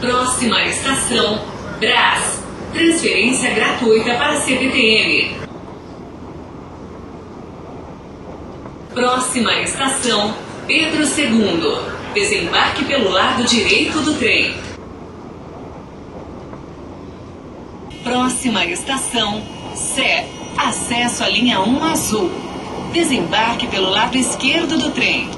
Próxima estação, Brás. Transferência gratuita para CPTM. Próxima estação, Pedro II. Desembarque pelo lado direito do trem. Próxima estação, Sé. Acesso à linha 1 azul. Desembarque pelo lado esquerdo do trem.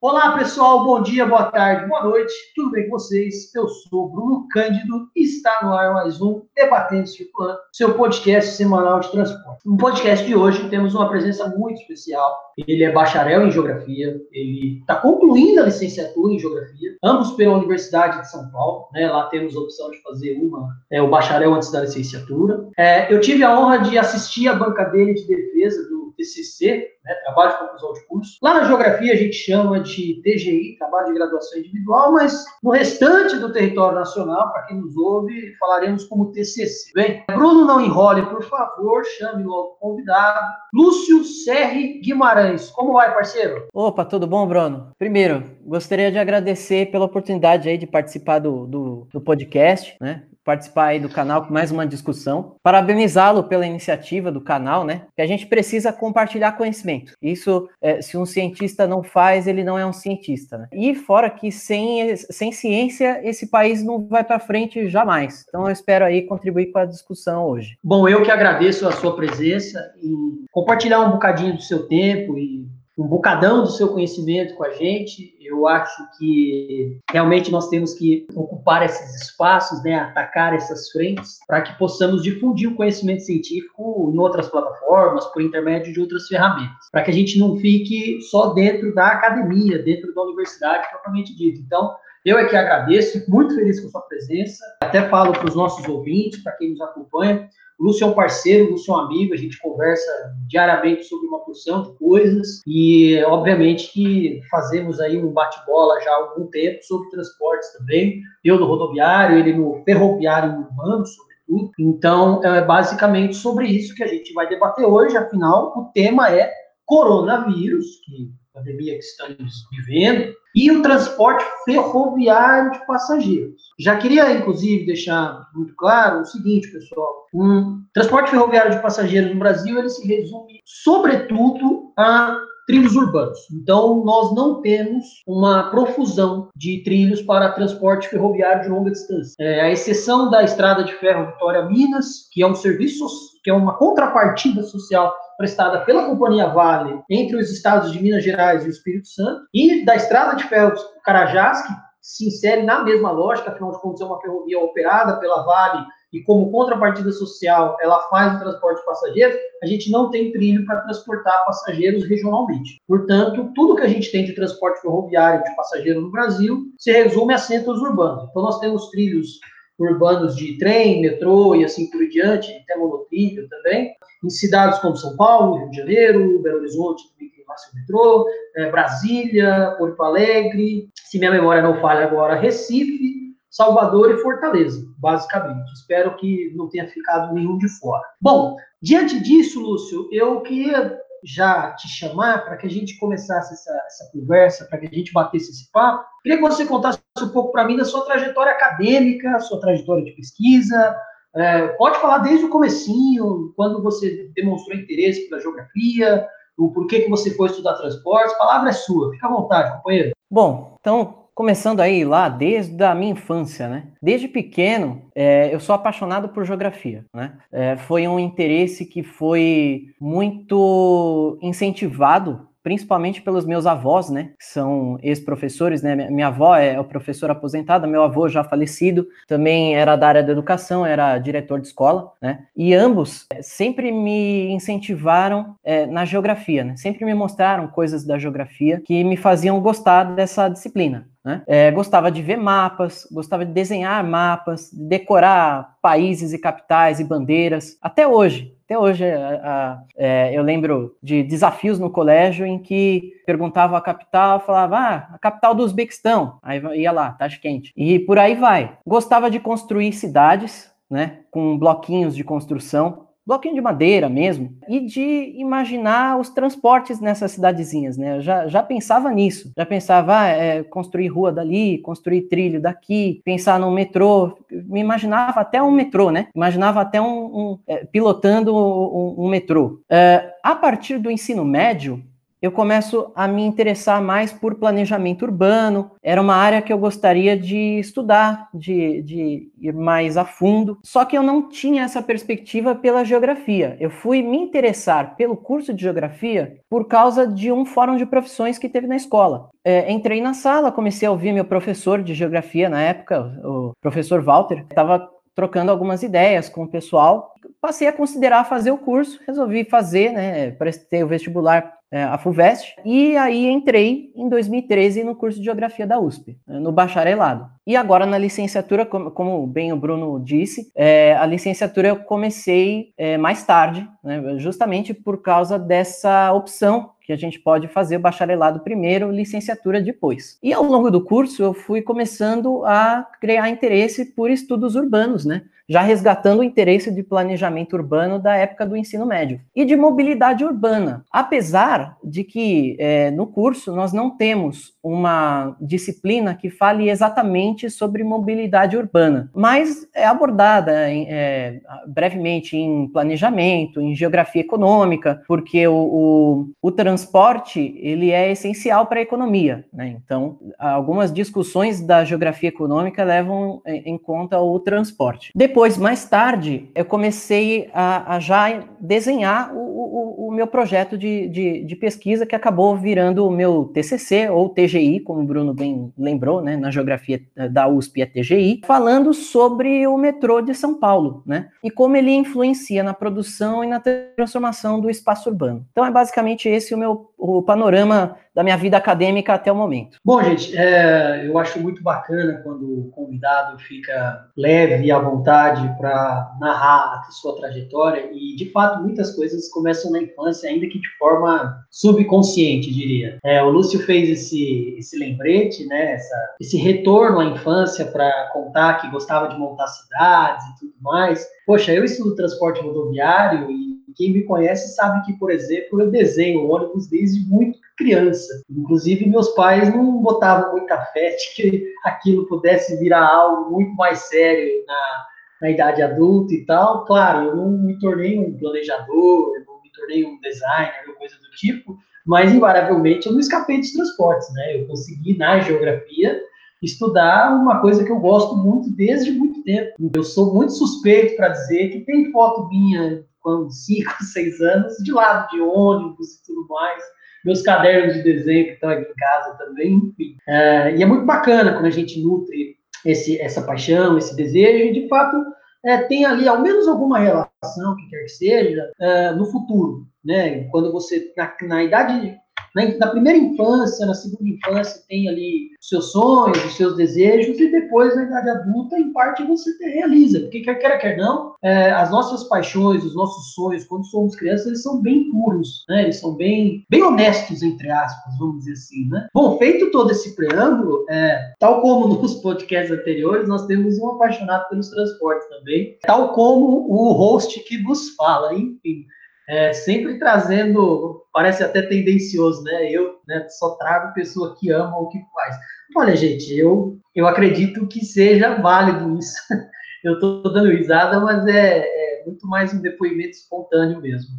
Olá pessoal, bom dia, boa tarde, boa noite, tudo bem com vocês? Eu sou Bruno Cândido e está no ar mais um Debatendo Circulando, seu podcast semanal de transporte. No podcast de hoje temos uma presença muito especial. Ele é bacharel em Geografia, ele está concluindo a licenciatura em Geografia, ambos pela Universidade de São Paulo, né? lá temos a opção de fazer uma, é, o bacharel antes da licenciatura. É, eu tive a honra de assistir a banca dele de defesa do TCC, né, trabalho de conclusão de curso. Lá na geografia a gente chama de TGI, trabalho de graduação individual, mas no restante do território nacional, para quem nos ouve, falaremos como TCC. Bem, Bruno, não enrole, por favor, chame logo o convidado. Lúcio Serri Guimarães, como vai, parceiro? Opa, tudo bom, Bruno? Primeiro, gostaria de agradecer pela oportunidade aí de participar do, do, do podcast, né? participar aí do canal com mais uma discussão. Parabenizá-lo pela iniciativa do canal, né? Que a gente precisa compartilhar conhecimento. Isso, é, se um cientista não faz, ele não é um cientista. Né? E fora que sem, sem ciência, esse país não vai para frente jamais. Então eu espero aí contribuir com a discussão hoje. Bom, eu que agradeço a sua presença e compartilhar um bocadinho do seu tempo e um bocadão do seu conhecimento com a gente. Eu acho que realmente nós temos que ocupar esses espaços, né, atacar essas frentes, para que possamos difundir o conhecimento científico em outras plataformas, por intermédio de outras ferramentas, para que a gente não fique só dentro da academia, dentro da universidade propriamente dito. Então, eu é que agradeço, muito feliz com a sua presença. Até falo para os nossos ouvintes, para quem nos acompanha, o Lúcio é um parceiro, o Lúcio é um amigo, a gente conversa diariamente sobre uma porção de coisas e, obviamente, que fazemos aí um bate-bola já há algum tempo sobre transportes também. Eu no rodoviário, ele no ferroviário urbano, sobretudo. Então, é basicamente sobre isso que a gente vai debater hoje. Afinal, o tema é coronavírus, que pandemia que estamos vivendo, e o transporte ferroviário de passageiros. Já queria, inclusive, deixar muito claro o seguinte, pessoal: um transporte ferroviário de passageiros no Brasil ele se resume, sobretudo, a trilhos urbanos. Então, nós não temos uma profusão de trilhos para transporte ferroviário de longa distância. É, a exceção da estrada de ferro Vitória-Minas, que é um serviço, que é uma contrapartida social prestada pela Companhia Vale entre os estados de Minas Gerais e o Espírito Santo, e da Estrada de Ferro Carajás, que se insere na mesma lógica, afinal de contas é uma ferrovia operada pela Vale e como contrapartida social ela faz o transporte de passageiros, a gente não tem trilho para transportar passageiros regionalmente. Portanto, tudo que a gente tem de transporte ferroviário de passageiro no Brasil se resume a centros urbanos. Então, nós temos trilhos urbanos de trem, metrô e assim por diante, até monotrilho também, em cidades como São Paulo, Rio de Janeiro, Belo Horizonte, tem metrô, é, Brasília, Porto Alegre, se minha memória não falha agora, Recife, Salvador e Fortaleza, basicamente. Espero que não tenha ficado nenhum de fora. Bom, diante disso, Lúcio, eu queria já te chamar para que a gente começasse essa, essa conversa, para que a gente batesse esse papo. Queria que você contasse um pouco para mim da sua trajetória acadêmica, sua trajetória de pesquisa. É, pode falar desde o comecinho, quando você demonstrou interesse pela geografia, o porquê que você foi estudar transportes. A palavra é sua, fica à vontade, companheiro. Bom, então Começando aí lá, desde a minha infância, né? Desde pequeno, é, eu sou apaixonado por geografia, né? É, foi um interesse que foi muito incentivado principalmente pelos meus avós, né, que são ex-professores, né, minha avó é o professor aposentada, meu avô já falecido, também era da área da educação, era diretor de escola, né, e ambos é, sempre me incentivaram é, na geografia, né, sempre me mostraram coisas da geografia que me faziam gostar dessa disciplina, né? É, gostava de ver mapas, gostava de desenhar mapas, decorar países e capitais e bandeiras. Até hoje, até hoje a, a, é, eu lembro de desafios no colégio em que perguntava a capital, falava, ah, a capital do Uzbequistão. Aí ia lá, Tashkent. E por aí vai. Gostava de construir cidades, né, com bloquinhos de construção bloquinho de madeira mesmo, e de imaginar os transportes nessas cidadezinhas, né? Eu já, já pensava nisso, já pensava ah, é, construir rua dali, construir trilho daqui, pensar no metrô, me imaginava até um metrô, né? Imaginava até um, um é, pilotando um, um metrô. É, a partir do ensino médio, eu começo a me interessar mais por planejamento urbano. Era uma área que eu gostaria de estudar, de, de, ir mais a fundo. Só que eu não tinha essa perspectiva pela geografia. Eu fui me interessar pelo curso de geografia por causa de um fórum de profissões que teve na escola. É, entrei na sala, comecei a ouvir meu professor de geografia na época, o professor Walter, estava trocando algumas ideias com o pessoal. Passei a considerar fazer o curso, resolvi fazer, né? Prestei o vestibular é, a FUVEST, e aí entrei em 2013 no curso de Geografia da USP, né, no bacharelado. E agora na licenciatura, como, como bem o Bruno disse, é, a licenciatura eu comecei é, mais tarde, né, justamente por causa dessa opção que a gente pode fazer o bacharelado primeiro, licenciatura depois. E ao longo do curso eu fui começando a criar interesse por estudos urbanos, né? já resgatando o interesse de planejamento urbano da época do ensino médio e de mobilidade urbana. Apesar de que é, no curso nós não temos uma disciplina que fale exatamente sobre mobilidade urbana, mas é abordada é, brevemente em planejamento, em geografia econômica, porque o, o, o transporte ele é essencial para a economia. Né? Então, algumas discussões da geografia econômica levam em conta o transporte. Depois mais tarde, eu comecei a, a já desenhar o, o, o meu projeto de, de, de, pesquisa, que acabou virando o meu TCC, ou TGI, como o Bruno bem lembrou, né, na geografia da USP é TGI, falando sobre o metrô de São Paulo, né, e como ele influencia na produção e na transformação do espaço urbano. Então, é basicamente esse o meu o panorama da minha vida acadêmica até o momento. Bom, gente, é, eu acho muito bacana quando o convidado fica leve e à vontade para narrar a sua trajetória e, de fato, muitas coisas começam na infância, ainda que de forma subconsciente, diria. É, o Lúcio fez esse, esse lembrete, né, essa, esse retorno à infância para contar que gostava de montar cidades e tudo mais. Poxa, eu estudo transporte rodoviário e quem me conhece sabe que, por exemplo, eu desenho ônibus desde muito criança. Inclusive, meus pais não botavam muita fé de que aquilo pudesse virar algo muito mais sério na, na idade adulta e tal. Claro, eu não me tornei um planejador, eu não me tornei um designer ou coisa do tipo, mas invariavelmente eu não escapei dos transportes, né? Eu consegui na geografia estudar uma coisa que eu gosto muito desde muito tempo. Eu sou muito suspeito para dizer que tem foto minha com 5, 6 anos, de lado de ônibus e tudo mais. Meus cadernos de desenho que estão aqui em casa também, enfim. É, e é muito bacana quando a gente nutre esse, essa paixão, esse desejo, e de fato é, tem ali ao menos alguma relação, que quer que seja, é, no futuro. Né? Quando você, na, na idade na, na, primeira infância, na segunda infância, tem ali os seus sonhos, os seus desejos, e depois, na idade adulta, em parte você realiza. Porque, quer queira, quer não, é, as nossas paixões, os nossos sonhos, quando somos crianças, eles são bem puros, né? Eles são bem, bem honestos, entre aspas, vamos dizer assim, né? Bom, feito todo esse preâmbulo, é, tal como nos podcasts anteriores, nós temos um apaixonado pelos transportes também, tal como o host que nos fala, enfim é, sempre trazendo, parece até tendencioso, né? Eu né, só trago pessoa que ama o que faz. Olha, gente, eu, eu acredito que seja válido isso. Eu estou dando risada, mas é, é, muito mais um depoimento espontâneo mesmo.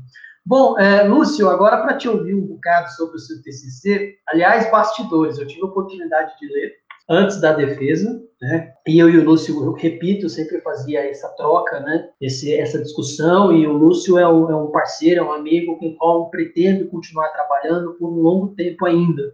Bom, é, Lúcio, agora para te ouvir um bocado sobre o seu TCC, aliás, bastidores, eu tive a oportunidade de ler antes da defesa, né? E eu e o Lúcio, eu repito, sempre fazia essa troca, né? Esse, essa discussão, e o Lúcio é um, é um parceiro, é um amigo com o qual pretendo continuar trabalhando por um longo tempo ainda.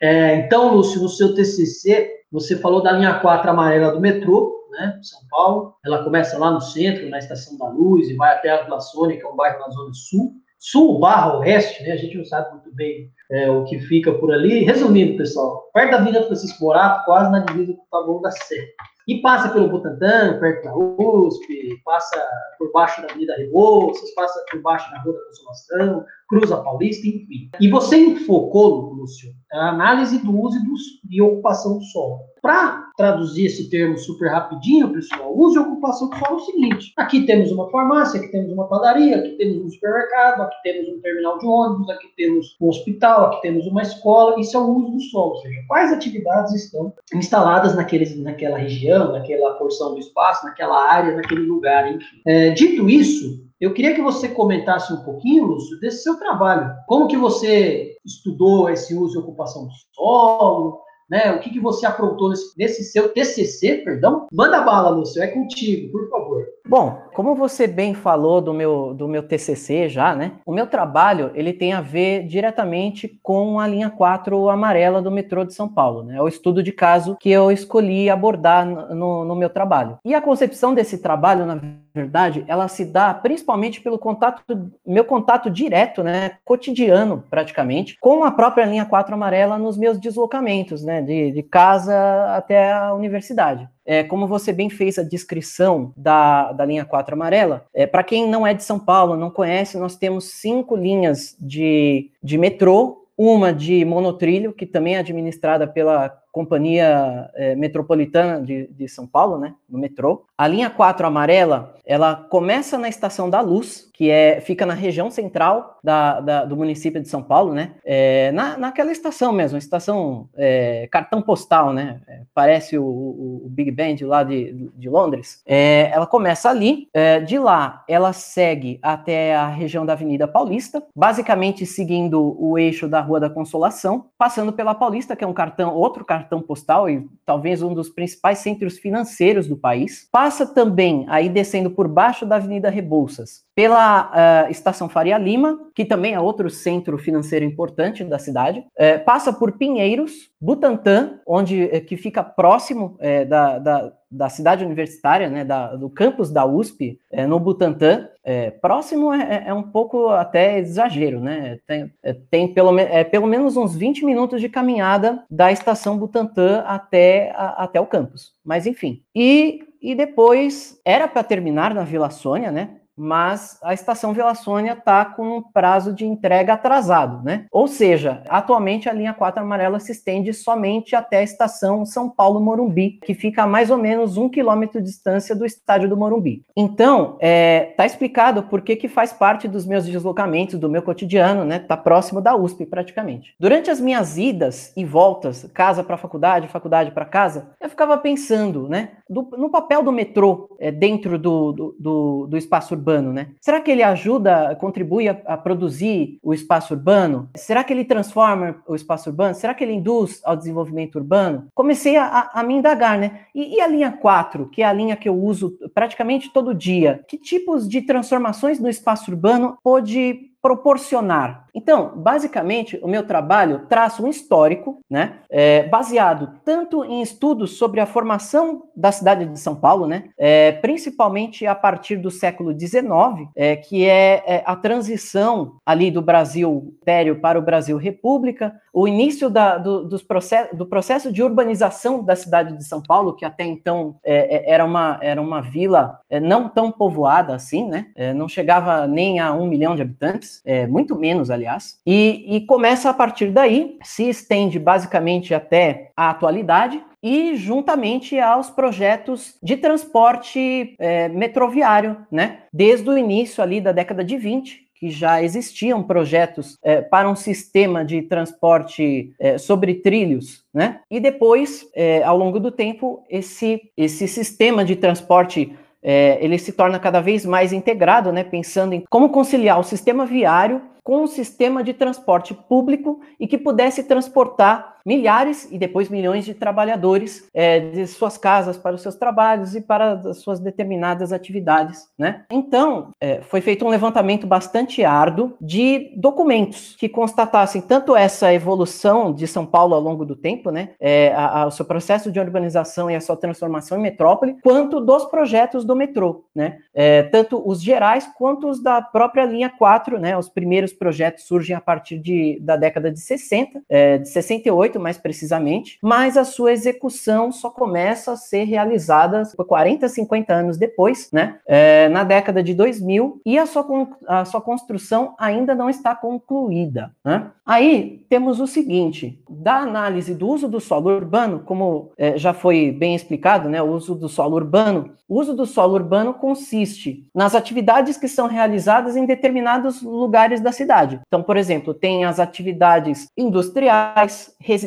É, então, Lúcio, no seu TCC, você falou da linha 4 amarela do metrô, né, São Paulo. Ela começa lá no centro, na Estação da Luz, e vai até a Vila Sônia, que é um bairro na Zona Sul sul barra oeste, né? A gente não sabe muito bem é, o que fica por ali. Resumindo, pessoal, perto da Avenida Francisco Morato, quase na divisa com o Taboão da Sé. E passa pelo Butantã, perto da USP, passa por baixo da Avenida Rebouças, passa por baixo da Rua da Consolação, cruza a Paulista, enfim. E você enfocou, Lúcio, a análise do uso e, do, e ocupação do solo. Para traduzir esse termo super rapidinho, pessoal, uso e ocupação solo é o seguinte: aqui temos uma farmácia, aqui temos uma padaria, aqui temos um supermercado, aqui temos um terminal de ônibus, aqui temos um hospital, aqui temos uma escola. Isso é o uso do solo, ou seja, quais atividades estão instaladas naqueles, naquela região, naquela porção do espaço, naquela área, naquele lugar, enfim. É, dito isso, eu queria que você comentasse um pouquinho, Lúcio, desse seu trabalho. Como que você estudou esse uso e ocupação do solo? Né? O que, que você aprontou nesse, nesse seu TCC, perdão? Manda bala, Lúcio, é contigo, por favor. Bom, como você bem falou do meu, do meu TCC já, né? O meu trabalho, ele tem a ver diretamente com a linha 4 amarela do metrô de São Paulo, né? É o estudo de caso que eu escolhi abordar no, no meu trabalho. E a concepção desse trabalho, na verdade, ela se dá principalmente pelo contato, meu contato direto, né, cotidiano, praticamente, com a própria linha 4 amarela nos meus deslocamentos, né, de, de casa até a universidade. É, como você bem fez a descrição da, da linha 4 amarela, é, para quem não é de São Paulo, não conhece, nós temos cinco linhas de, de metrô, uma de monotrilho, que também é administrada pela Companhia é, Metropolitana de, de, São Paulo, né, no metrô. A linha 4 amarela, ela começa na Estação da Luz, que é, fica na região central da, da do município de São Paulo, né, é, na, naquela estação mesmo, estação é, cartão postal, né, é, parece o, o, Big Band lá de, de Londres. É, ela começa ali, é, de lá ela segue até a região da Avenida Paulista, basicamente seguindo o eixo da Rua da Consolação, passando pela Paulista, que é um cartão, outro cartão cartão postal e talvez um dos principais centros financeiros do país. Passa também aí descendo por baixo da Avenida Rebouças, pela uh, Estação Faria Lima, que também é outro centro financeiro importante da cidade. Uh, passa por Pinheiros, Butantã, onde uh, que fica próximo da, da da cidade universitária, né, da, do campus da USP, é, no Butantã, é, próximo é, é, é, um pouco até exagero, né? Tem, é, tem pelo, é, pelo menos uns 20 minutos de caminhada da estação Butantã até, a, até o campus. Mas enfim. E, e depois era para terminar na Vila Sônia, né? Mas a estação Vila Sônia está com um prazo de entrega atrasado, né? Ou seja, atualmente a linha 4 amarela se estende somente até a estação São Paulo Morumbi, que fica a mais ou menos um quilômetro de distância do estádio do Morumbi. Então, é, tá explicado por que, que faz parte dos meus deslocamentos, do meu cotidiano, né? Tá próximo da USP praticamente. Durante as minhas idas e voltas, casa para faculdade, faculdade para casa, eu ficava pensando, né? Do, no papel do metrô é, dentro do, do, do, do espaço urbano, né? Será que ele ajuda, contribui a, a, produzir o espaço urbano? Será que ele transforma o espaço urbano? Será que ele induz ao desenvolvimento urbano? Comecei a, a me indagar, né? E, e, a linha 4, que é a linha que eu uso praticamente todo dia, que tipos de transformações no espaço urbano pode proporcionar. Então, basicamente, o meu trabalho traça um histórico, né, é, baseado tanto em estudos sobre a formação da cidade de São Paulo, né, é, principalmente a partir do século XIX, é, que é, é, a transição ali do Brasil Império para o Brasil República, o início da, do, dos process, do processo de urbanização da cidade de São Paulo, que até então é, é, era, uma, era uma vila não tão povoada assim, né, não chegava nem a um milhão de habitantes, é, muito menos, aliás, e, e começa a partir daí, se estende basicamente até a atualidade, e juntamente aos projetos de transporte é, metroviário, né? Desde o início ali da década de 20, que já existiam projetos é, para um sistema de transporte é, sobre trilhos, né? E depois, é, ao longo do tempo, esse, esse sistema de transporte ele se torna cada vez mais integrado, né, pensando em como conciliar o sistema viário com um sistema de transporte público e que pudesse transportar milhares e depois milhões de trabalhadores é, de suas casas para os seus trabalhos e para as suas determinadas atividades, né? Então, é, foi feito um levantamento bastante árduo de documentos que constatassem tanto essa evolução de São Paulo ao longo do tempo, né? É, a, a, o seu processo de urbanização e a sua transformação em metrópole, quanto dos projetos do metrô, né? É, tanto os gerais quanto os da própria linha 4, né? Os primeiros projetos surgem a partir de, da década de 60, é, de 68, 2008, mais precisamente, mas a sua execução só começa a ser realizada 40, 50 anos depois, né, é, na década de 2000, e a sua, a sua construção ainda não está concluída. Né? Aí temos o seguinte: da análise do uso do solo urbano, como é, já foi bem explicado, né, o uso do solo urbano, o uso do solo urbano consiste nas atividades que são realizadas em determinados lugares da cidade. Então, por exemplo, tem as atividades industriais, residenciais,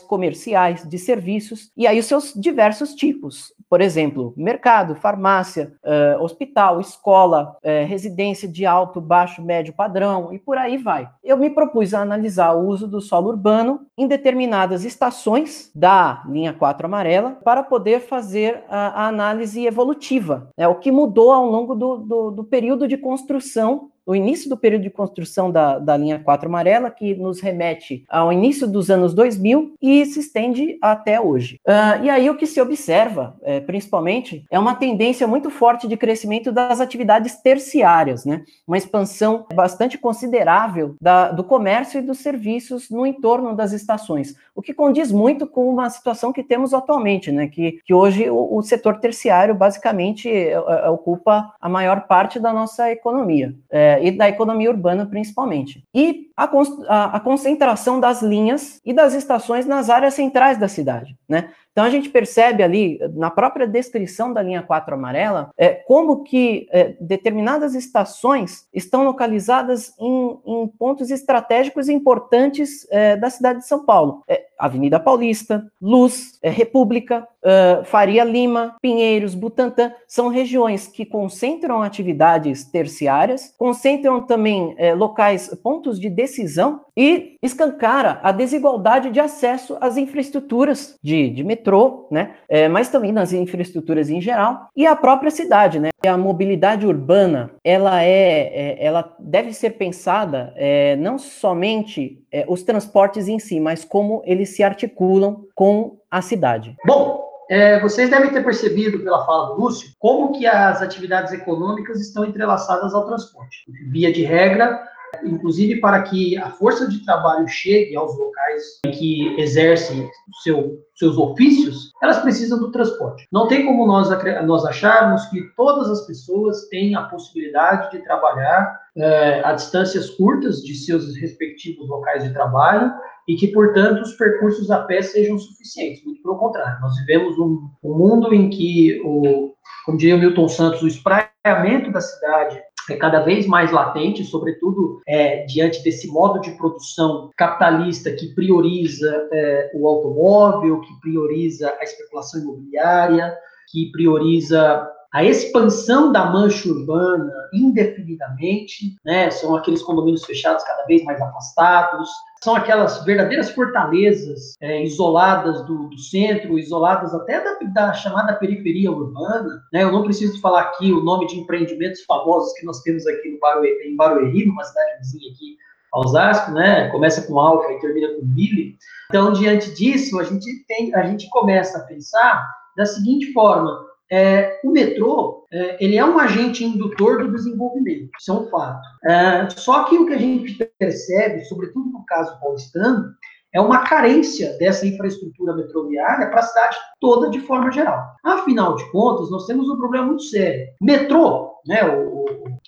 comerciais, de serviços, e aí os seus diversos tipos. Por exemplo, mercado, farmácia, uh, hospital, escola, uh, residência de alto, baixo, médio padrão, e por aí vai. Eu me propus a analisar o uso do solo urbano em determinadas estações da linha 4 amarela para poder fazer a, a análise evolutiva, né, o que mudou ao longo do, do, do período de construção o início do período de construção da, da linha 4 amarela, que nos remete ao início dos anos 2000 e se estende até hoje. Uh, e aí o que se observa, é, principalmente, é uma tendência muito forte de crescimento das atividades terciárias, né? uma expansão bastante considerável da, do comércio e dos serviços no entorno das estações, o que condiz muito com uma situação que temos atualmente, né? que, que hoje o, o setor terciário basicamente é, é, ocupa a maior parte da nossa economia. É, é, e da economia urbana principalmente. E a, a, a, concentração das linhas e das estações nas áreas centrais da cidade, né? Então a gente percebe ali, na própria descrição da linha 4 amarela, é, como que é, determinadas estações estão localizadas em, em pontos estratégicos importantes é, da cidade de São Paulo. É, Avenida Paulista, Luz, é, República, uh, Faria Lima, Pinheiros, Butantã, são regiões que concentram atividades terciárias, concentram também é, locais, pontos de decisão e escancara a desigualdade de acesso às infraestruturas de, de metrô, né? É, mas também nas infraestruturas em geral e a própria cidade, né? A mobilidade urbana, ela é, é ela deve ser pensada é, não somente é, os transportes em si, mas como eles se articulam com a cidade. Bom, é, vocês devem ter percebido pela fala do Lúcio como que as atividades econômicas estão entrelaçadas ao transporte. Via de regra, inclusive para que a força de trabalho chegue aos locais que exercem seu, seus ofícios, elas precisam do transporte. Não tem como nós, nós acharmos que todas as pessoas têm a possibilidade de trabalhar é, a distâncias curtas de seus respectivos locais de trabalho e que, portanto, os percursos a pé sejam suficientes. Muito pelo contrário, nós vivemos um, um mundo em que, o, como diria o Milton Santos, o espraiamento da cidade é cada vez mais latente, sobretudo é, diante desse modo de produção capitalista que prioriza é, o automóvel, que prioriza a especulação imobiliária, que prioriza a expansão da mancha urbana indefinidamente, né? São aqueles condomínios fechados cada vez mais afastados, são aquelas verdadeiras fortalezas é, isoladas do, do, centro, isoladas até da, da, chamada periferia urbana. Né? Eu não preciso falar aqui o nome de empreendimentos famosos que nós temos aqui no Barueri, em Barueri, numa cidade vizinha aqui, Osasco, né? Começa com Alfa e termina com Mille. Então, diante disso, a gente tem, a gente começa a pensar da seguinte forma: é, o metrô é, ele é um agente indutor do desenvolvimento, isso é um fato. É, só que o que a gente percebe, sobretudo no caso paulistano, é uma carência dessa infraestrutura metroviária para a cidade toda de forma geral. Afinal de contas, nós temos um problema muito sério. Metrô, né, o,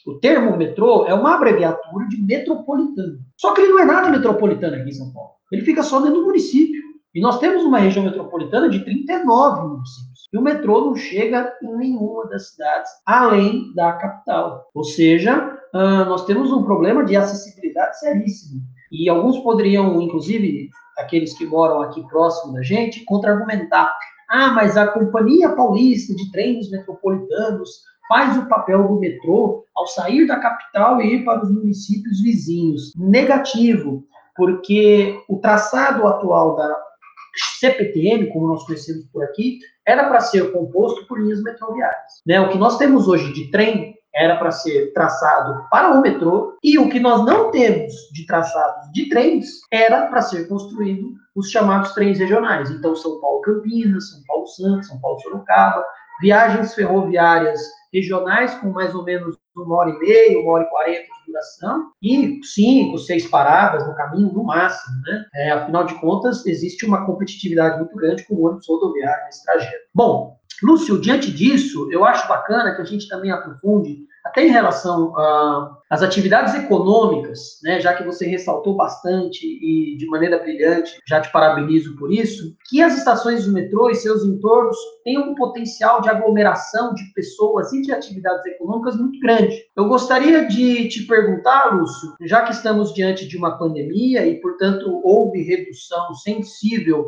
o termo metrô é uma abreviatura de metropolitano. Só que ele não é nada metropolitano aqui em São Paulo. Ele fica só dentro do município. E nós temos uma região metropolitana de 39 municípios. E o metrô não chega em nenhuma das cidades além da capital. Ou seja, uh, nós temos um problema de acessibilidade seríssimo. E alguns poderiam, inclusive aqueles que moram aqui próximo da gente, contra-argumentar. Ah, mas a Companhia Paulista de Trens Metropolitanos faz o papel do metrô ao sair da capital e ir para os municípios vizinhos. Negativo, porque o traçado atual da CPTM, como nós conhecemos por aqui, era para ser composto por linhas metroviárias. Né? O que nós temos hoje de trem era para ser traçado para o metrô, e o que nós não temos de traçados de trens era para ser construído os chamados trens regionais. Então, São Paulo Campinas, São Paulo Santos, São Paulo Sorocaba, viagens ferroviárias regionais com mais ou menos uma hora e meia, uma hora e quarenta de duração, e cinco, seis paradas no caminho, no máximo, né? É, afinal de contas, existe uma competitividade muito grande com o ônibus rodoviário nesse trajeto. Bom, Lúcio, diante disso, eu acho bacana que a gente também aprofunde até em relação às atividades econômicas, né, já que você ressaltou bastante e de maneira brilhante, já te parabenizo por isso, que as estações de metrô e seus entornos têm um potencial de aglomeração de pessoas e de atividades econômicas muito grande. Eu gostaria de te perguntar, Lúcio, já que estamos diante de uma pandemia e, portanto, houve redução sensível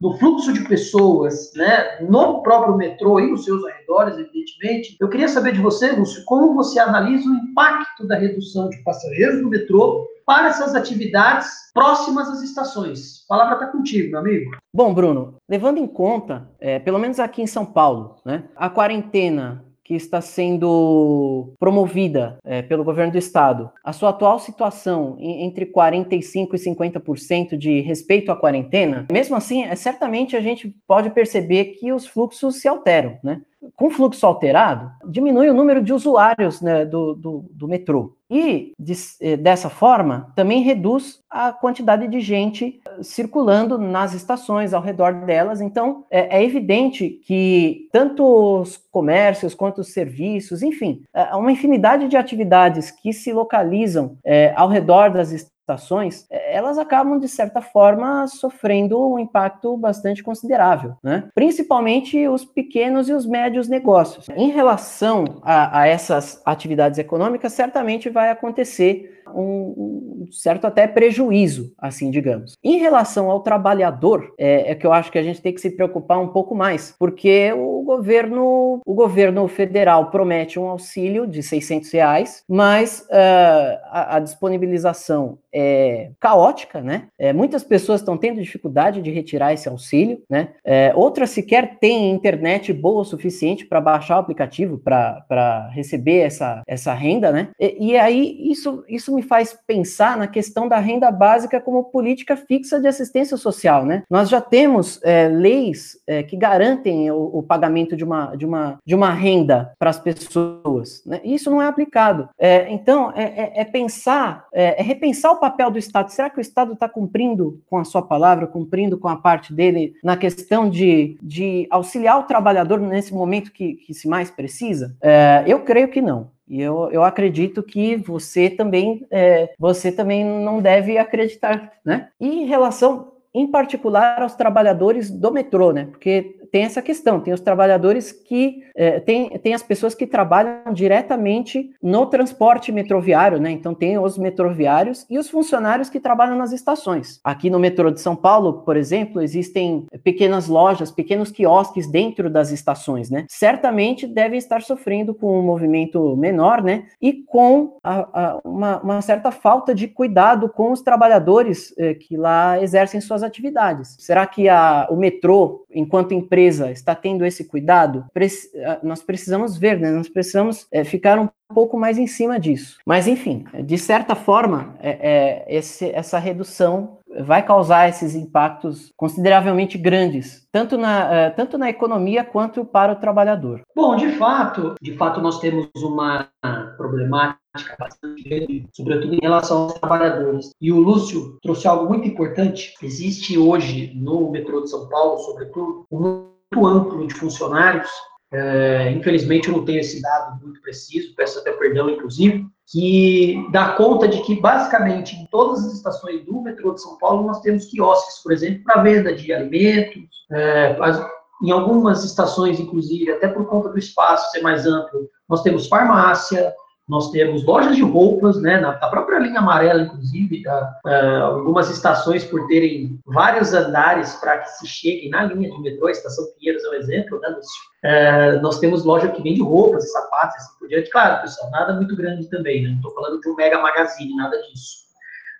no fluxo de pessoas, né, no próprio metrô e nos seus arredores, evidentemente. Eu queria saber de você, Lúcio, como você analisa o impacto da redução de passageiros no metrô para essas atividades próximas às estações. A palavra está contigo, meu amigo. Bom, Bruno, levando em conta, é, pelo menos aqui em São Paulo, né, a quarentena que está sendo promovida é, pelo governo do estado, a sua atual situação entre 45% e 50% de respeito à quarentena, mesmo assim, é, certamente a gente pode perceber que os fluxos se alteram, né? com fluxo alterado, diminui o número de usuários né, do, do, do, metrô. E, de, eh, dessa forma, também reduz a quantidade de gente eh, circulando nas estações, ao redor delas. Então, é, é evidente que tanto os comércios quanto os serviços, enfim, há uma infinidade de atividades que se localizam é, ao redor das estações, elas acabam, de certa forma, sofrendo um impacto bastante considerável, né? principalmente os pequenos e os médios negócios. Em relação a, a essas atividades econômicas, certamente vai acontecer um, um, certo até prejuízo, assim, digamos. Em relação ao trabalhador, é, é, que eu acho que a gente tem que se preocupar um pouco mais, porque o governo, o governo federal promete um auxílio de 600 reais, mas uh, a, a, disponibilização é caótica, né? É, muitas pessoas estão tendo dificuldade de retirar esse auxílio, né? É, outras sequer têm internet boa o suficiente para baixar o aplicativo para receber essa, essa renda, né? E, e aí isso, isso me faz pensar na questão da renda básica como política fixa de assistência social, né? Nós já temos é, leis é, que garantem o, o, pagamento de uma, de uma, de uma renda para as pessoas, né? E isso não é aplicado. É, então, é, é, é pensar, é, é, repensar o papel do Estado. Será que o Estado está cumprindo com a sua palavra, cumprindo com a parte dele na questão de, de auxiliar o trabalhador nesse momento que, que se mais precisa? eu creio que não. E eu, eu acredito que você também é, você também não deve acreditar, né? E em relação, em particular, aos trabalhadores do metrô, né? Porque tem essa questão, tem os trabalhadores que é, tem, tem as pessoas que trabalham diretamente no transporte metroviário, né? Então tem os metroviários e os funcionários que trabalham nas estações. Aqui no metrô de São Paulo, por exemplo, existem pequenas lojas, pequenos quiosques dentro das estações, né? Certamente devem estar sofrendo com um movimento menor, né? E com a, a, uma, uma, certa falta de cuidado com os trabalhadores é, que lá exercem suas atividades. Será que a, o metrô, enquanto empresa empresa está tendo esse cuidado, nós precisamos ver, né? nós precisamos é, ficar um pouco mais em cima disso. Mas, enfim, de certa forma, é, é, esse, essa redução vai causar esses impactos consideravelmente grandes, tanto na, é, tanto na economia quanto para o trabalhador. Bom, de fato, de fato nós temos uma problemática bastante grande, sobretudo em relação aos trabalhadores. E o Lúcio trouxe algo muito importante. Existe hoje no metrô de São Paulo, sobretudo, um muito amplo de funcionários é, infelizmente, eu não tenho esse dado muito preciso, peço até perdão, inclusive, que dá conta de que, basicamente, em todas as estações do metrô de São Paulo, nós temos quiosques, por exemplo, para venda de alimentos. É, em algumas estações, inclusive, até por conta do espaço ser mais amplo, nós temos farmácia, nós temos lojas de roupas, né, na, própria linha amarela, inclusive, tá, uh, algumas estações por terem vários andares para que se chegue na linha de metrô, a Estação Pinheiros é um exemplo, né, uh, nós temos loja que vende roupas e sapatos, assim por diante. Claro, pessoal, nada muito grande também, né, não estou falando de um mega magazine, nada disso.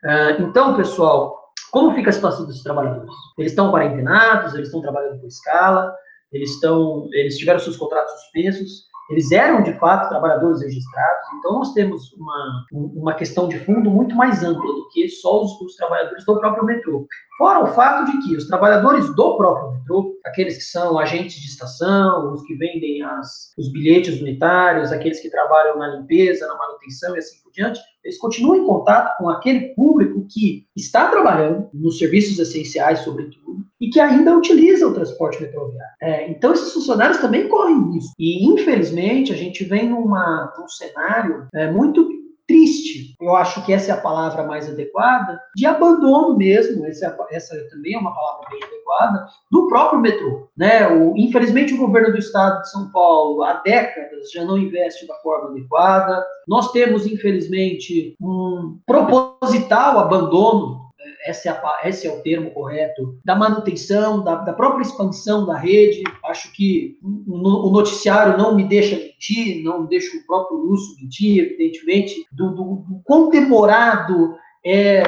Uh, então, pessoal, como fica a situação desses trabalhadores? Eles estão quarentenados, eles estão trabalhando por escala, eles estão, eles tiveram seus contratos suspensos, eles eram de fato trabalhadores registrados, então nós temos uma, uma questão de fundo muito mais ampla do que só os, os trabalhadores do próprio metrô. Fora o fato de que os trabalhadores do próprio metrô, aqueles que são agentes de estação, os que vendem as, os bilhetes unitários, aqueles que trabalham na limpeza, na manutenção e assim por diante, eles continuam em contato com aquele público que está trabalhando nos serviços essenciais, sobretudo, e que ainda utiliza o transporte metroviário. É, então, esses funcionários também correm risco. E, infelizmente, a gente vem numa, num cenário é, muito triste, eu acho que essa é a palavra mais adequada, de abandono mesmo, essa, é essa também é uma palavra bem adequada, do próprio metrô. Né? O, infelizmente, o governo do estado de São Paulo, há décadas, já não investe da forma adequada. Nós temos, infelizmente, um proposital abandono esse é, a, esse é o termo correto, da manutenção, da, da própria expansão da rede. Acho que o, o, noticiário não me deixa mentir, não deixa o próprio Lúcio mentir, evidentemente, do, do, do quão demorado é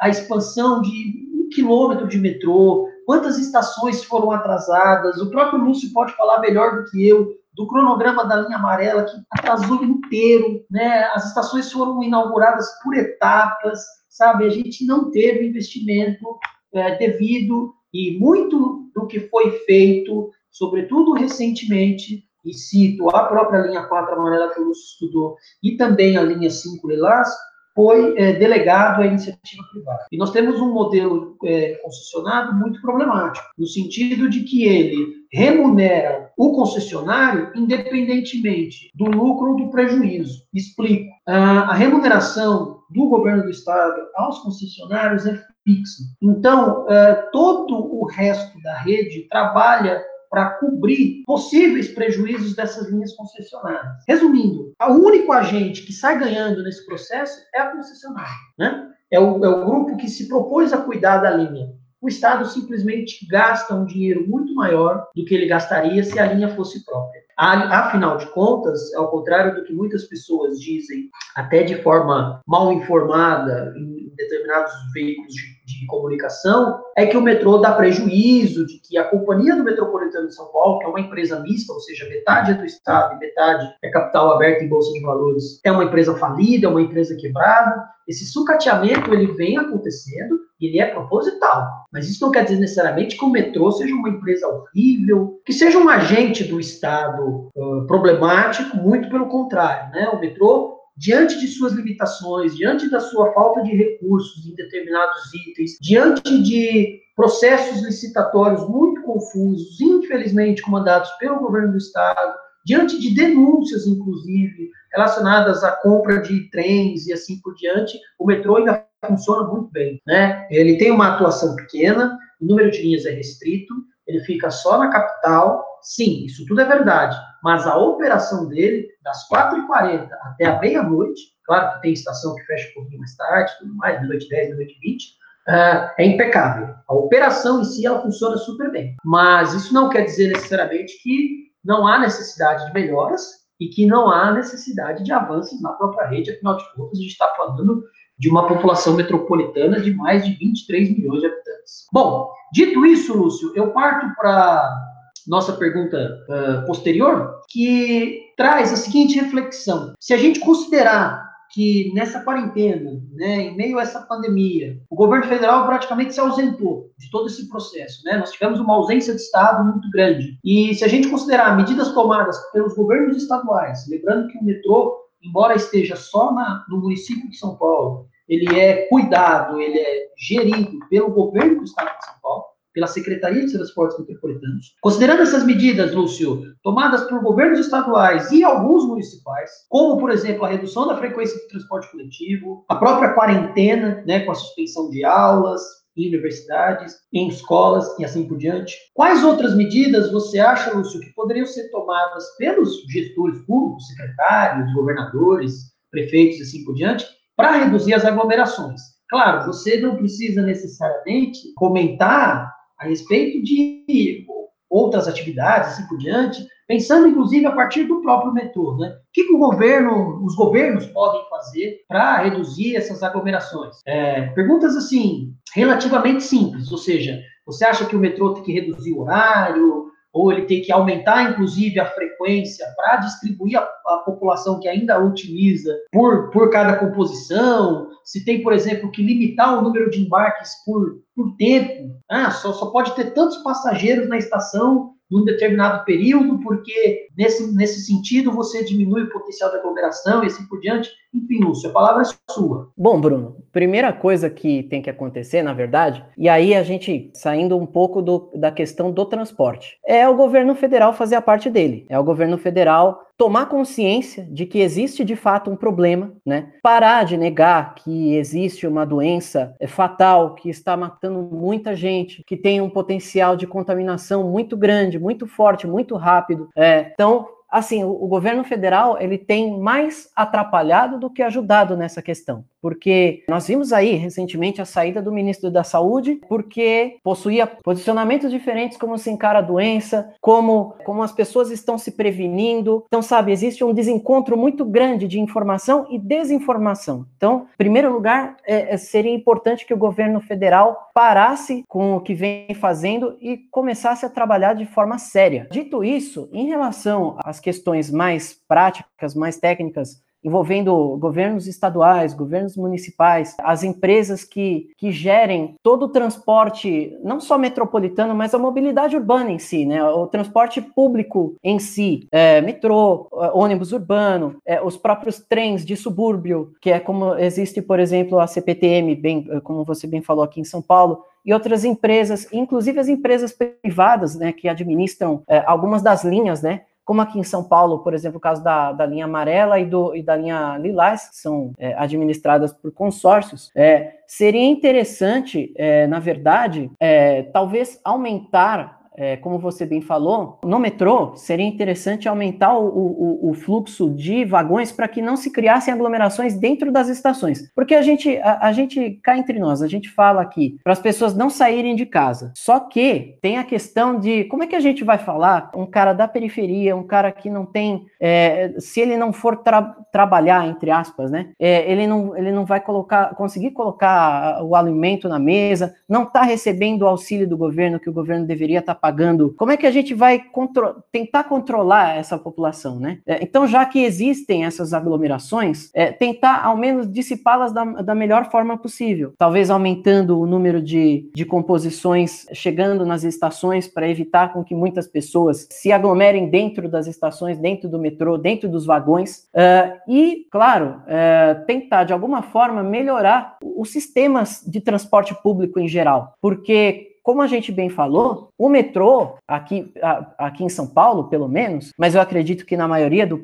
a expansão de um quilômetro de metrô, quantas estações foram atrasadas. O próprio Lúcio pode falar melhor do que eu do cronograma da linha amarela, que atrasou inteiro, né? As estações foram inauguradas por etapas, sabe? A gente não teve investimento é, devido e muito do que foi feito, sobretudo recentemente, e cito a própria linha 4 amarela que o Lúcio estudou, e também a linha 5 lilás, foi é, delegado à iniciativa privada. E nós temos um modelo é, concessionado muito problemático, no sentido de que ele remunera o concessionário independentemente do lucro ou do prejuízo. Explico. A, a remuneração do governo do estado aos concessionários é fixa. Então, é, todo o resto da rede trabalha para cobrir possíveis prejuízos dessas linhas concessionárias. Resumindo, o único agente que sai ganhando nesse processo é a concessionária, né? É o, é o grupo que se propôs a cuidar da linha. O Estado simplesmente gasta um dinheiro muito maior do que ele gastaria se a linha fosse própria. Afinal de contas, ao contrário do que muitas pessoas dizem, até de forma mal informada, determinados veículos de de comunicação é que o metrô dá prejuízo, de que a Companhia do Metropolitano de São Paulo, que é uma empresa mista, ou seja, metade é do Estado e metade é capital aberto em Bolsa de Valores, é uma empresa falida, é uma empresa quebrada. Esse sucateamento ele vem acontecendo e ele é proposital. Mas isso não quer dizer necessariamente que o metrô seja uma empresa horrível, que seja um agente do Estado uh, problemático, muito pelo contrário. Né? O metrô diante de suas limitações, diante da sua falta de recursos em determinados itens, diante de processos licitatórios muito confusos, infelizmente comandados pelo governo do estado, diante de denúncias, inclusive, relacionadas à compra de trens e assim por diante, o metrô ainda funciona muito bem. Né? Ele tem uma atuação pequena, o número de linhas é restrito, ele fica só na capital. Sim, isso tudo é verdade, mas a operação dele, das 4h40 até a meia-noite, claro que tem estação que fecha um pouquinho mais tarde, tudo mais, meia-noite 10, meia-noite 20, uh, é impecável. A operação em si, ela funciona super bem. Mas isso não quer dizer necessariamente que não há necessidade de melhoras e que não há necessidade de avanços na própria rede, afinal de contas, a gente está falando de uma população metropolitana de mais de 23 milhões de habitantes. Bom, dito isso, Lúcio, eu parto para nossa pergunta uh, posterior, que traz a seguinte reflexão: se a gente considerar que nessa quarentena, né, em meio a essa pandemia, o governo federal praticamente se ausentou de todo esse processo, né? Nós tivemos uma ausência de Estado muito grande. E se a gente considerar medidas tomadas pelos governos estaduais, lembrando que o metrô, embora esteja só na, no município de São Paulo, ele é cuidado, ele é gerido pelo governo do Estado de São Paulo pela Secretaria de Transportes Metropolitanos. Considerando essas medidas, Lúcio, tomadas por governos estaduais e alguns municipais, como, por exemplo, a redução da frequência de transporte coletivo, a própria quarentena, né, com a suspensão de aulas, em universidades, em escolas e assim por diante. Quais outras medidas você acha, Lúcio, que poderiam ser tomadas pelos gestores públicos, secretários, governadores, prefeitos e assim por diante, para reduzir as aglomerações? Claro, você não precisa necessariamente comentar a respeito de outras atividades, assim por diante, pensando inclusive a partir do próprio metrô, né? O que, o governo, os governos podem fazer para reduzir essas aglomerações? É, perguntas assim, relativamente simples, ou seja, você acha que o metrô tem que reduzir o horário? Ou ele tem que aumentar, inclusive, a frequência para distribuir a, a, população que ainda utiliza por, por cada composição, se tem, por exemplo, que limitar o número de embarques por, por tempo, ah, só, só pode ter tantos passageiros na estação num determinado período, porque nesse, nesse sentido você diminui o potencial de aglomeração e assim por diante. Enfim, Lúcio, a palavra é sua. Bom, Bruno, primeira coisa que tem que acontecer, na verdade, e aí a gente saindo um pouco do, da questão do transporte, é o governo federal fazer a parte dele. É o governo federal tomar consciência de que existe de fato um problema, né? Parar de negar que existe uma doença é, fatal que está matando muita gente, que tem um potencial de contaminação muito grande, muito forte, muito rápido. É, então, assim, o, o, governo federal ele tem mais atrapalhado do que ajudado nessa questão, porque nós vimos aí recentemente a saída do ministro da Saúde, porque possuía posicionamentos diferentes como se encara a doença, como como as pessoas estão se prevenindo. Então, sabe, existe um desencontro muito grande de informação e desinformação. Então, em primeiro lugar, é, é seria importante que o governo federal parasse com o que vem fazendo e começasse a trabalhar de forma séria. Dito isso, em relação às questões mais práticas, mais técnicas, envolvendo governos estaduais, governos municipais, as empresas que, que gerem todo o transporte, não só metropolitano, mas a mobilidade urbana em si, né? O transporte público em si, é, metrô, é, ônibus urbano, é, os próprios trens de subúrbio, que é como existe, por exemplo, a CPTM, bem, como você bem falou aqui em São Paulo, e outras empresas, inclusive as empresas privadas, né, que administram é, algumas das linhas, né, como aqui em São Paulo, por exemplo, o caso da, da linha amarela e, do, e da linha lilás, que são é, administradas por consórcios, é, seria interessante, é, na verdade, é, talvez aumentar é, como você bem falou, no metrô seria interessante aumentar o, o, o fluxo de vagões para que não se criassem aglomerações dentro das estações. Porque a gente, a, a gente cá entre nós, a gente fala aqui para as pessoas não saírem de casa. Só que tem a questão de como é que a gente vai falar um cara da periferia, um cara que não tem, é, se ele não for tra trabalhar, entre aspas, né? É, ele, não, ele não vai colocar, conseguir colocar o alimento na mesa, não está recebendo o auxílio do governo que o governo deveria estar tá pagando, como é que a gente vai contro tentar controlar essa população, né? É, então, já que existem essas aglomerações, é, tentar ao menos dissipá-las da, da, melhor forma possível. Talvez aumentando o número de, de composições chegando nas estações para evitar com que muitas pessoas se aglomerem dentro das estações, dentro do metrô, dentro dos vagões. Uh, e, claro, uh, tentar de alguma forma melhorar os sistemas de transporte público em geral. Porque como a gente bem falou, o metrô, aqui, aqui em São Paulo, pelo menos, mas eu acredito que na maioria do,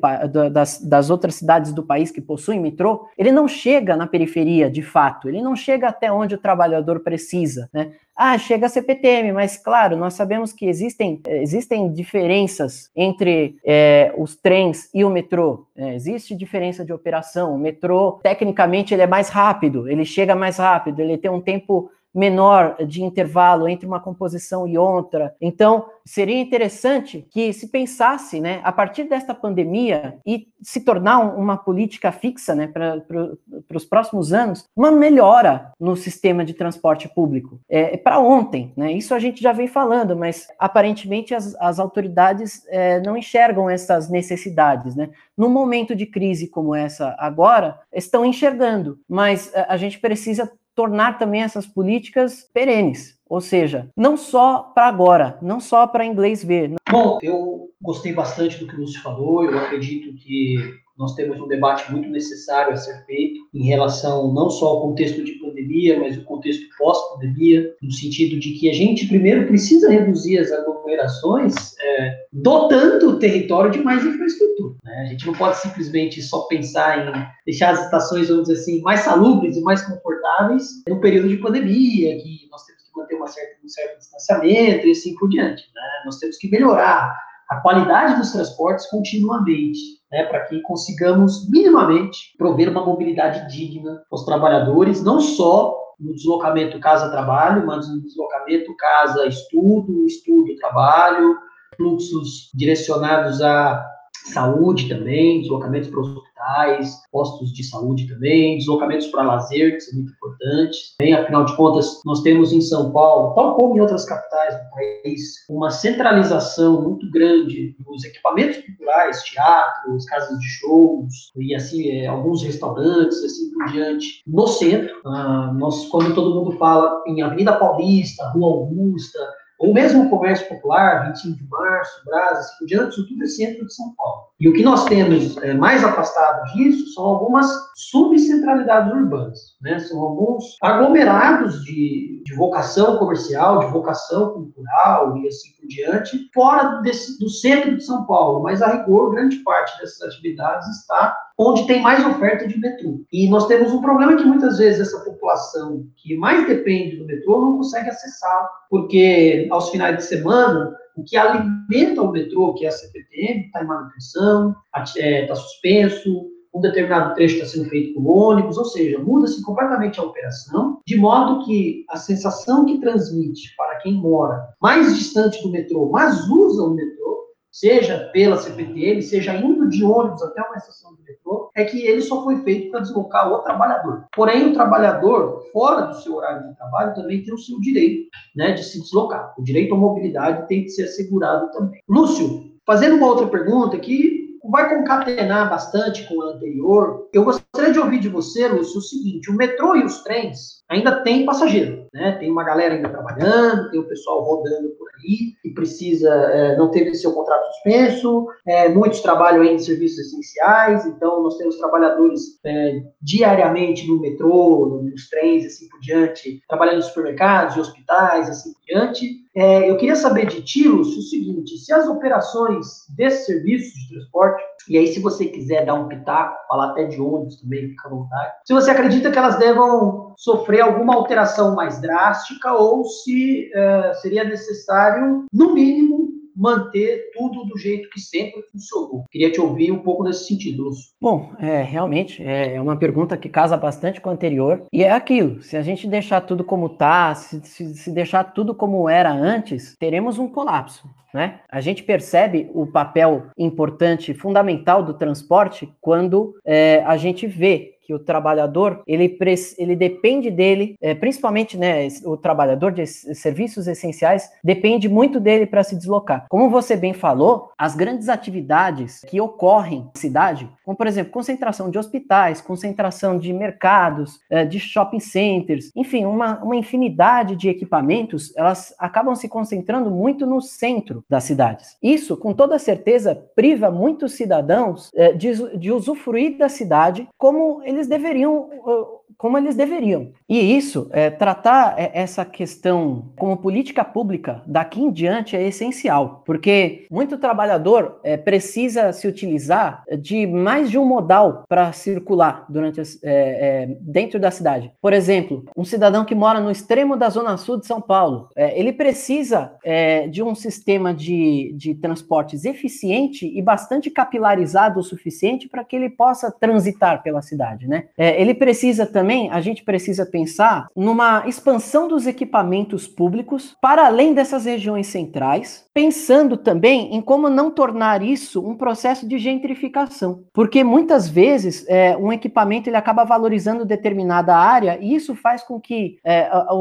das, das outras cidades do país que possuem metrô, ele não chega na periferia de fato, ele não chega até onde o trabalhador precisa, né? Ah, chega a CPTM, mas claro, nós sabemos que existem, existem diferenças entre é, os trens e o metrô. É, existe diferença de operação. O metrô, tecnicamente, ele é mais rápido, ele chega mais rápido, ele tem um tempo menor de intervalo entre uma composição e outra. Então, seria interessante que se pensasse, né, a partir desta pandemia e se tornar uma política fixa, né, para os próximos anos, uma melhora no sistema de transporte público. É, é para ontem, né? Isso a gente já vem falando, mas aparentemente as, as autoridades é, não enxergam essas necessidades, né? No momento de crise como essa agora, estão enxergando, mas a gente precisa tornar também essas políticas perenes, ou seja, não só para agora, não só para inglês ver. Bom, eu gostei bastante do que Lúcio falou, eu acredito que nós temos um debate muito necessário a ser feito em relação não só ao contexto de pandemia, mas o contexto pós-pandemia, no sentido de que a gente primeiro precisa reduzir as aglomerações, é, dotando o território de mais infraestrutura. Né? A gente não pode simplesmente só pensar em deixar as estações, vamos dizer assim, mais salubres e mais confortáveis no período de pandemia, que nós temos que manter uma certa, um certo distanciamento e assim por diante. Né? Nós temos que melhorar a qualidade dos transportes continuamente né, para que consigamos minimamente prover uma mobilidade digna aos trabalhadores, não só no deslocamento casa-trabalho, mas no deslocamento casa-estudo, estudo-trabalho, fluxos direcionados a saúde também, deslocamentos para hospitais, postos de saúde também, deslocamentos para lazer, que são muito importantes. Bem, afinal de contas, nós temos em São Paulo, tal como em outras capitais do país, uma centralização muito grande dos equipamentos culturais, teatros, casas de shows e assim é, alguns restaurantes, assim por diante, no centro. Ah, nós, quando todo mundo fala em Avenida Paulista, Rua Augusta, ou mesmo o comércio popular, 25 de março, Brás, assim por diante, isso tudo é centro de São Paulo. E o que nós temos é, mais afastado disso são algumas subcentralidades urbanas, né? São alguns aglomerados de, de vocação comercial, de vocação cultural e assim por diante, fora desse, do centro de São Paulo, mas a rigor, grande parte dessas atividades está onde tem mais oferta de metrô. E nós temos um problema que muitas vezes essa população que mais depende do metrô não consegue acessá-lo, porque aos finais de semana o que alimenta o metrô, que é a CPTM, está em manutenção, está é, suspenso, um determinado trecho está sendo feito com ônibus, ou seja, muda-se completamente a operação, de modo que a sensação que transmite para quem mora mais distante do metrô, mas usa o metrô, seja pela CPTM, seja indo de ônibus até uma estação de metrô, é que ele só foi feito para deslocar o trabalhador. Porém, o trabalhador, fora do seu horário de trabalho, também tem o seu direito né, de se deslocar. O direito à mobilidade tem que ser assegurado também. Lúcio, fazendo uma outra pergunta aqui, vai concatenar bastante com a anterior. Eu gostaria de ouvir de você, Lúcio, o seguinte: o metrô e os trens ainda tem passageiro, né? Tem uma galera ainda trabalhando, tem o pessoal rodando por aí que precisa, é, não teve seu contrato suspenso, é, muitos trabalham em serviços essenciais, então nós temos trabalhadores é, diariamente no metrô, nos trens, assim por diante, trabalhando em supermercados, hospitais, assim por diante. É, eu queria saber de ti, Lúcio, o seguinte: se as operações desses serviços de transporte, e aí se você quiser dar um pitaco, falar até de ônibus também, fica à vontade, se você acredita que elas devam sofrer alguma alteração mais drástica ou se é, seria necessário, no mínimo, manter tudo do jeito que sempre funcionou. Queria te ouvir um pouco nesse sentido, Lúcio. Bom, é, realmente é, é uma pergunta que casa bastante com a anterior. E é aquilo: se a gente deixar tudo como está, se, se, se deixar tudo como era antes, teremos um colapso. Né? A gente percebe o papel importante, fundamental do transporte quando é, a gente vê que o trabalhador ele, ele depende dele, é, principalmente né, o trabalhador de serviços essenciais depende muito dele para se deslocar. Como você bem falou, as grandes atividades que ocorrem na cidade, como por exemplo concentração de hospitais, concentração de mercados, é, de shopping centers, enfim, uma, uma infinidade de equipamentos, elas acabam se concentrando muito no centro das cidades. Isso, com toda certeza, priva muitos cidadãos é, de, de usufruir da cidade como eles eles deveriam, como eles deveriam. E isso, é, tratar é, essa questão como política pública daqui em diante é essencial, porque muito trabalhador é, precisa se utilizar de mais de um modal para circular durante as, é, é, dentro da cidade. Por exemplo, um cidadão que mora no extremo da zona sul de São Paulo, é, ele precisa de um sistema de, de transportes eficiente e bastante capilarizado o suficiente para que ele possa transitar pela cidade né? Ele precisa também, a gente precisa pensar numa expansão dos equipamentos públicos para além dessas regiões centrais, pensando também em como não tornar isso um processo de gentrificação, porque muitas vezes é, um equipamento ele acaba valorizando determinada área e isso faz com que é, a,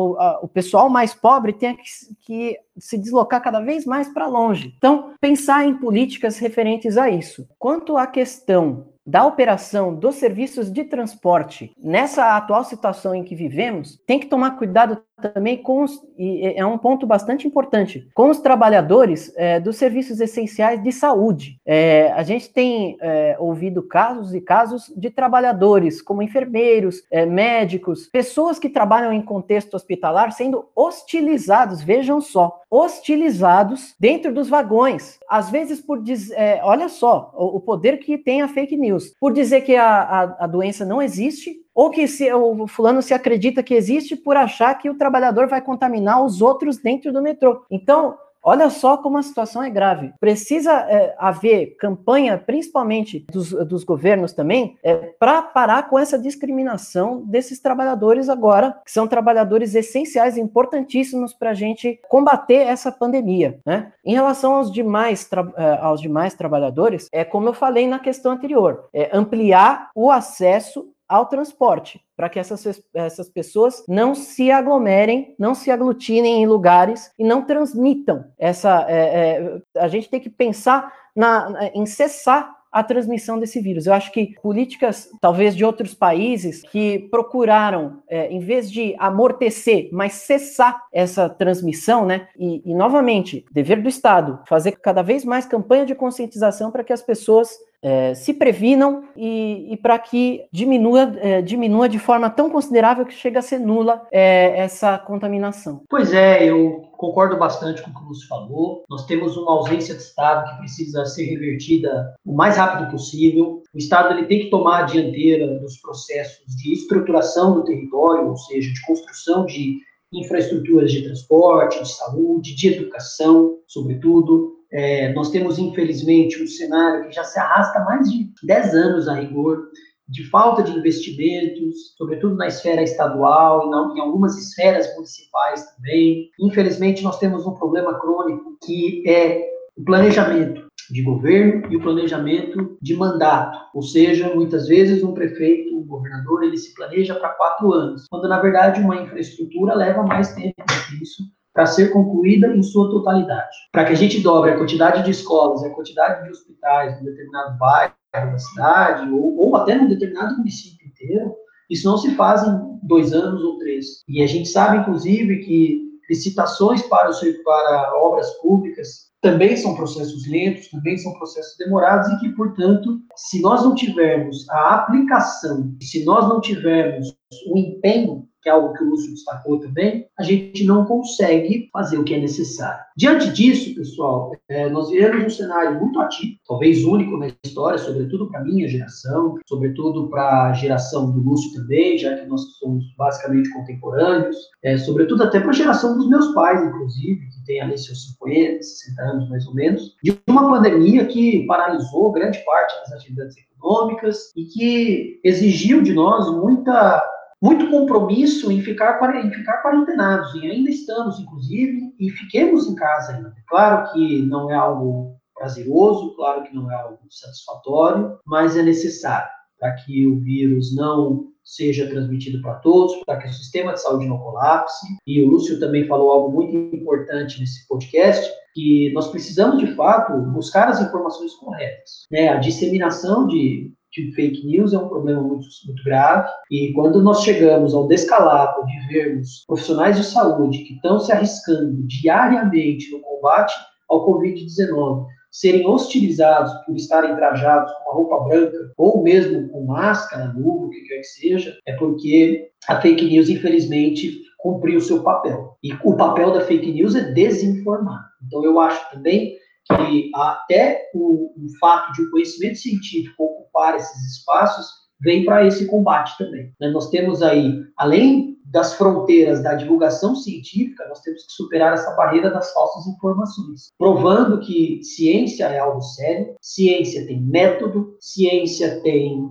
o pessoal mais pobre tenha que, que se deslocar cada vez mais para longe. Então, pensar em políticas referentes a isso. Quanto à questão da operação dos serviços de transporte. Nessa atual situação em que vivemos, tem que tomar cuidado também com os, e é um ponto bastante importante, com os trabalhadores é, dos serviços essenciais de saúde. É, a gente tem é, ouvido casos e casos de trabalhadores, como enfermeiros, é, médicos, pessoas que trabalham em contexto hospitalar sendo hostilizados, vejam só, hostilizados dentro dos vagões. Às vezes por dizer, é, olha só, o, o, poder que tem a fake news, por dizer que a, a, a doença não existe, ou que se, o fulano se acredita que existe por achar que o trabalhador vai contaminar os outros dentro do metrô. Então, Olha só como a situação é grave. Precisa é, haver campanha, principalmente dos, dos governos também, é, para parar com essa discriminação desses trabalhadores agora, que são trabalhadores essenciais, importantíssimos para a gente combater essa pandemia. Né? Em relação aos demais, é, aos demais trabalhadores, é como eu falei na questão anterior, é ampliar o acesso ao transporte, para que essas, essas pessoas não se aglomerem, não se aglutinem em lugares e não transmitam essa. É, é, a gente tem que pensar na, em cessar a transmissão desse vírus. Eu acho que políticas, talvez de outros países, que procuraram, é, em vez de amortecer, mas cessar essa transmissão, né? E, e, novamente, dever do Estado, fazer cada vez mais campanha de conscientização para que as pessoas é, se previnam e, e para que diminua, é, diminua de forma tão considerável que chega a ser nula é, essa contaminação. Pois é, eu concordo bastante com o que Lúcio falou. Nós temos uma ausência de Estado que precisa ser revertida o mais rápido possível. O Estado ele tem que tomar a dianteira dos processos de estruturação do território, ou seja, de construção de infraestruturas de transporte, de saúde, de educação, sobretudo. É, nós temos, infelizmente, um cenário que já se arrasta mais de 10 anos a rigor, de falta de investimentos, sobretudo na esfera estadual e em algumas esferas municipais também. Infelizmente, nós temos um problema crônico que é o planejamento de governo e o planejamento de mandato. Ou seja, muitas vezes um prefeito, um governador, ele se planeja para quatro anos, quando na verdade uma infraestrutura leva mais tempo do que isso para ser concluída em sua totalidade. Para que a gente dobre a quantidade de escolas, a quantidade de hospitais em determinado bairro da cidade, ou, ou até num determinado município inteiro, isso não se faz em dois anos ou três. E a gente sabe, inclusive, que licitações para, para obras públicas também são processos lentos, também são processos demorados e que, portanto, se nós não tivermos a aplicação, se nós não tivermos o empenho que é algo que o Lúcio destacou também, a gente não consegue fazer o que é necessário. Diante disso, pessoal, é, nós vivemos um cenário muito ativo, talvez único na história, sobretudo para a minha geração, sobretudo para a geração do Lúcio também, já que nós somos basicamente contemporâneos, é, sobretudo até para a geração dos meus pais, inclusive, que tem ali seus 50, 60 anos mais ou menos, de uma pandemia que paralisou grande parte das atividades econômicas e que exigiu de nós muita muito compromisso em ficar, em ficar quarentenados, e ainda estamos, inclusive, e fiquemos em casa ainda. Claro que não é algo prazeroso, claro que não é algo satisfatório, mas é necessário para que o vírus não seja transmitido para todos, para que o sistema de saúde não colapse. E o Lúcio também falou algo muito importante nesse podcast, que nós precisamos, de fato, buscar as informações corretas. Né? A disseminação de de fake news é um problema muito, muito grave. E quando nós chegamos ao descalabro de vermos profissionais de saúde que estão se arriscando diariamente no combate ao Covid-19 serem hostilizados por estarem trajados com uma roupa branca ou mesmo com máscara, luva, o que quer que seja, é porque a fake news, infelizmente, cumpriu o seu papel. E o papel da fake news é desinformar. Então, eu acho também que até o, o fato de o conhecimento científico ocupar esses espaços vem para esse combate também. Né? Nós temos aí, além das fronteiras da divulgação científica, nós temos que superar essa barreira das falsas informações, provando que ciência é algo sério, ciência tem método, ciência tem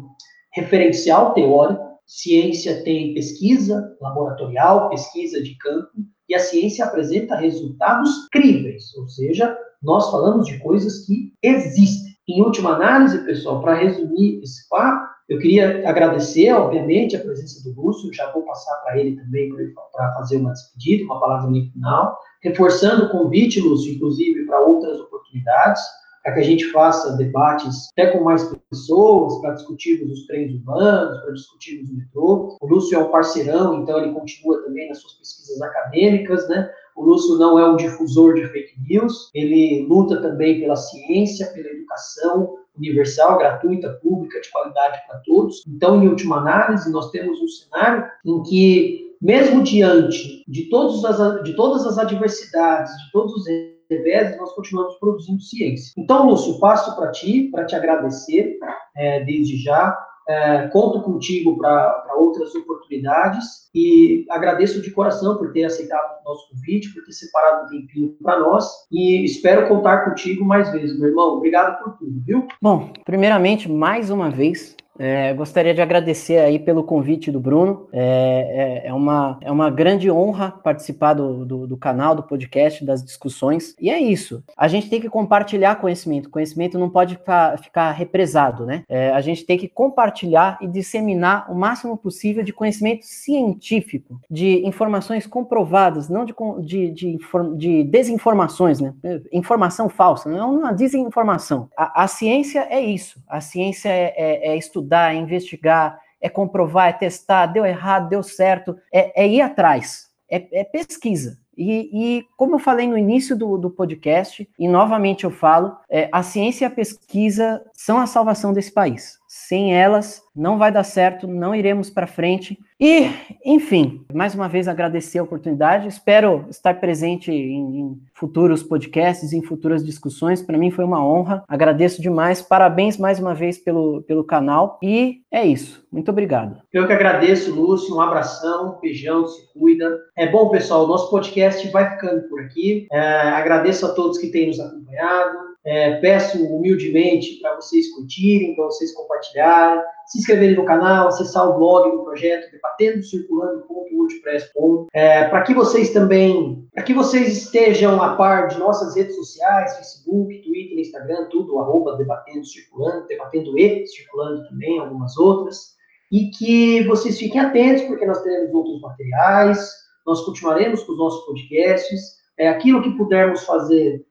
referencial teórico, ciência tem pesquisa laboratorial, pesquisa de campo, e a ciência apresenta resultados críveis, ou seja, nós falamos de coisas que existem. Em última análise, pessoal, para resumir esse papo, eu queria agradecer, obviamente, a presença do Lúcio, já vou passar para ele também para fazer uma despedida, uma palavra no final, reforçando o convite, Lúcio, inclusive, para outras oportunidades, para que a gente faça debates até com mais pessoas, para discutirmos os trens urbanos, para discutirmos o metrô. O Lúcio é um parceirão, então ele continua também nas suas pesquisas acadêmicas, né? O Lúcio não é um difusor de fake news, ele luta também pela ciência, pela educação universal, gratuita, pública, de qualidade para todos. Então, em última análise, nós temos um cenário em que, mesmo diante de, todos as, de todas as adversidades, de todos os revés, nós continuamos produzindo ciência. Então, Lúcio, passo para ti, para te agradecer é, desde já é, conto contigo para outras oportunidades e agradeço de coração por ter aceitado o nosso convite, por ter separado um tempinho para nós e espero contar contigo mais vezes, meu irmão. Obrigado por tudo, viu? Bom, primeiramente, mais uma vez, é, gostaria de agradecer aí pelo convite do Bruno. É, é, é, uma, é uma grande honra participar do, do, do, canal, do podcast, das discussões. E é isso. A gente tem que compartilhar conhecimento. Conhecimento não pode ficar, ficar represado, né? É, a gente tem que compartilhar e disseminar o máximo possível de conhecimento científico, de informações comprovadas, não de, de, de, de desinformações, né? Informação falsa, não é uma desinformação. A, a ciência é isso. A ciência é, é, é estudar estudar, é investigar, é comprovar, é testar, deu errado, deu certo, é, é ir atrás, é, é pesquisa. E, e, como eu falei no início do, do podcast, e novamente eu falo, é, a ciência e a pesquisa são a salvação desse país. Sem elas, não vai dar certo, não iremos para frente. E, enfim, mais uma vez agradecer a oportunidade. Espero estar presente em, em futuros podcasts, em futuras discussões. Para mim foi uma honra. Agradeço demais. Parabéns mais uma vez pelo, pelo canal. E é isso. Muito obrigado. Eu que agradeço, Lúcio. Um abração, beijão, se cuida. É bom, pessoal. O nosso podcast vai ficando por aqui. É, agradeço a todos que têm nos acompanhado. É, peço humildemente para vocês curtirem, para vocês compartilharem, se inscreverem no canal, acessar o blog do projeto debatendo circulando.wordpress.com, é, para que vocês também, para que vocês estejam a par de nossas redes sociais, Facebook, Twitter, Instagram, tudo arroba debatendo circulando, debatendo e circulando também, algumas outras, e que vocês fiquem atentos porque nós teremos outros materiais, nós continuaremos com os nossos podcasts, é, aquilo que pudermos fazer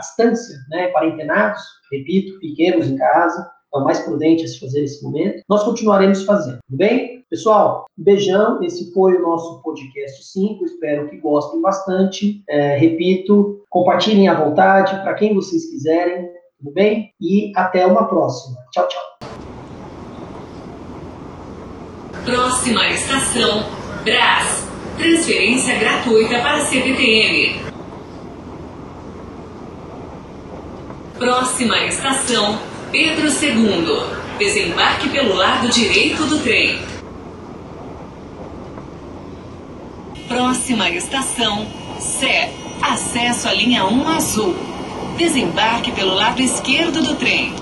distância, né, quarentenados, repito, fiquemos em casa, é o mais prudente a se fazer nesse momento, nós continuaremos fazendo, tudo bem? Pessoal, beijão, esse foi o nosso podcast 5, espero que gostem bastante, é, repito, compartilhem à vontade, para quem vocês quiserem, tudo bem? E até uma próxima. Tchau, tchau. Próxima estação, Brás. Transferência gratuita para CPTM. Próxima estação, Pedro II. Desembarque pelo lado direito do trem. Próxima estação, Sé. Acesso à linha 1 azul. Desembarque pelo lado esquerdo do trem.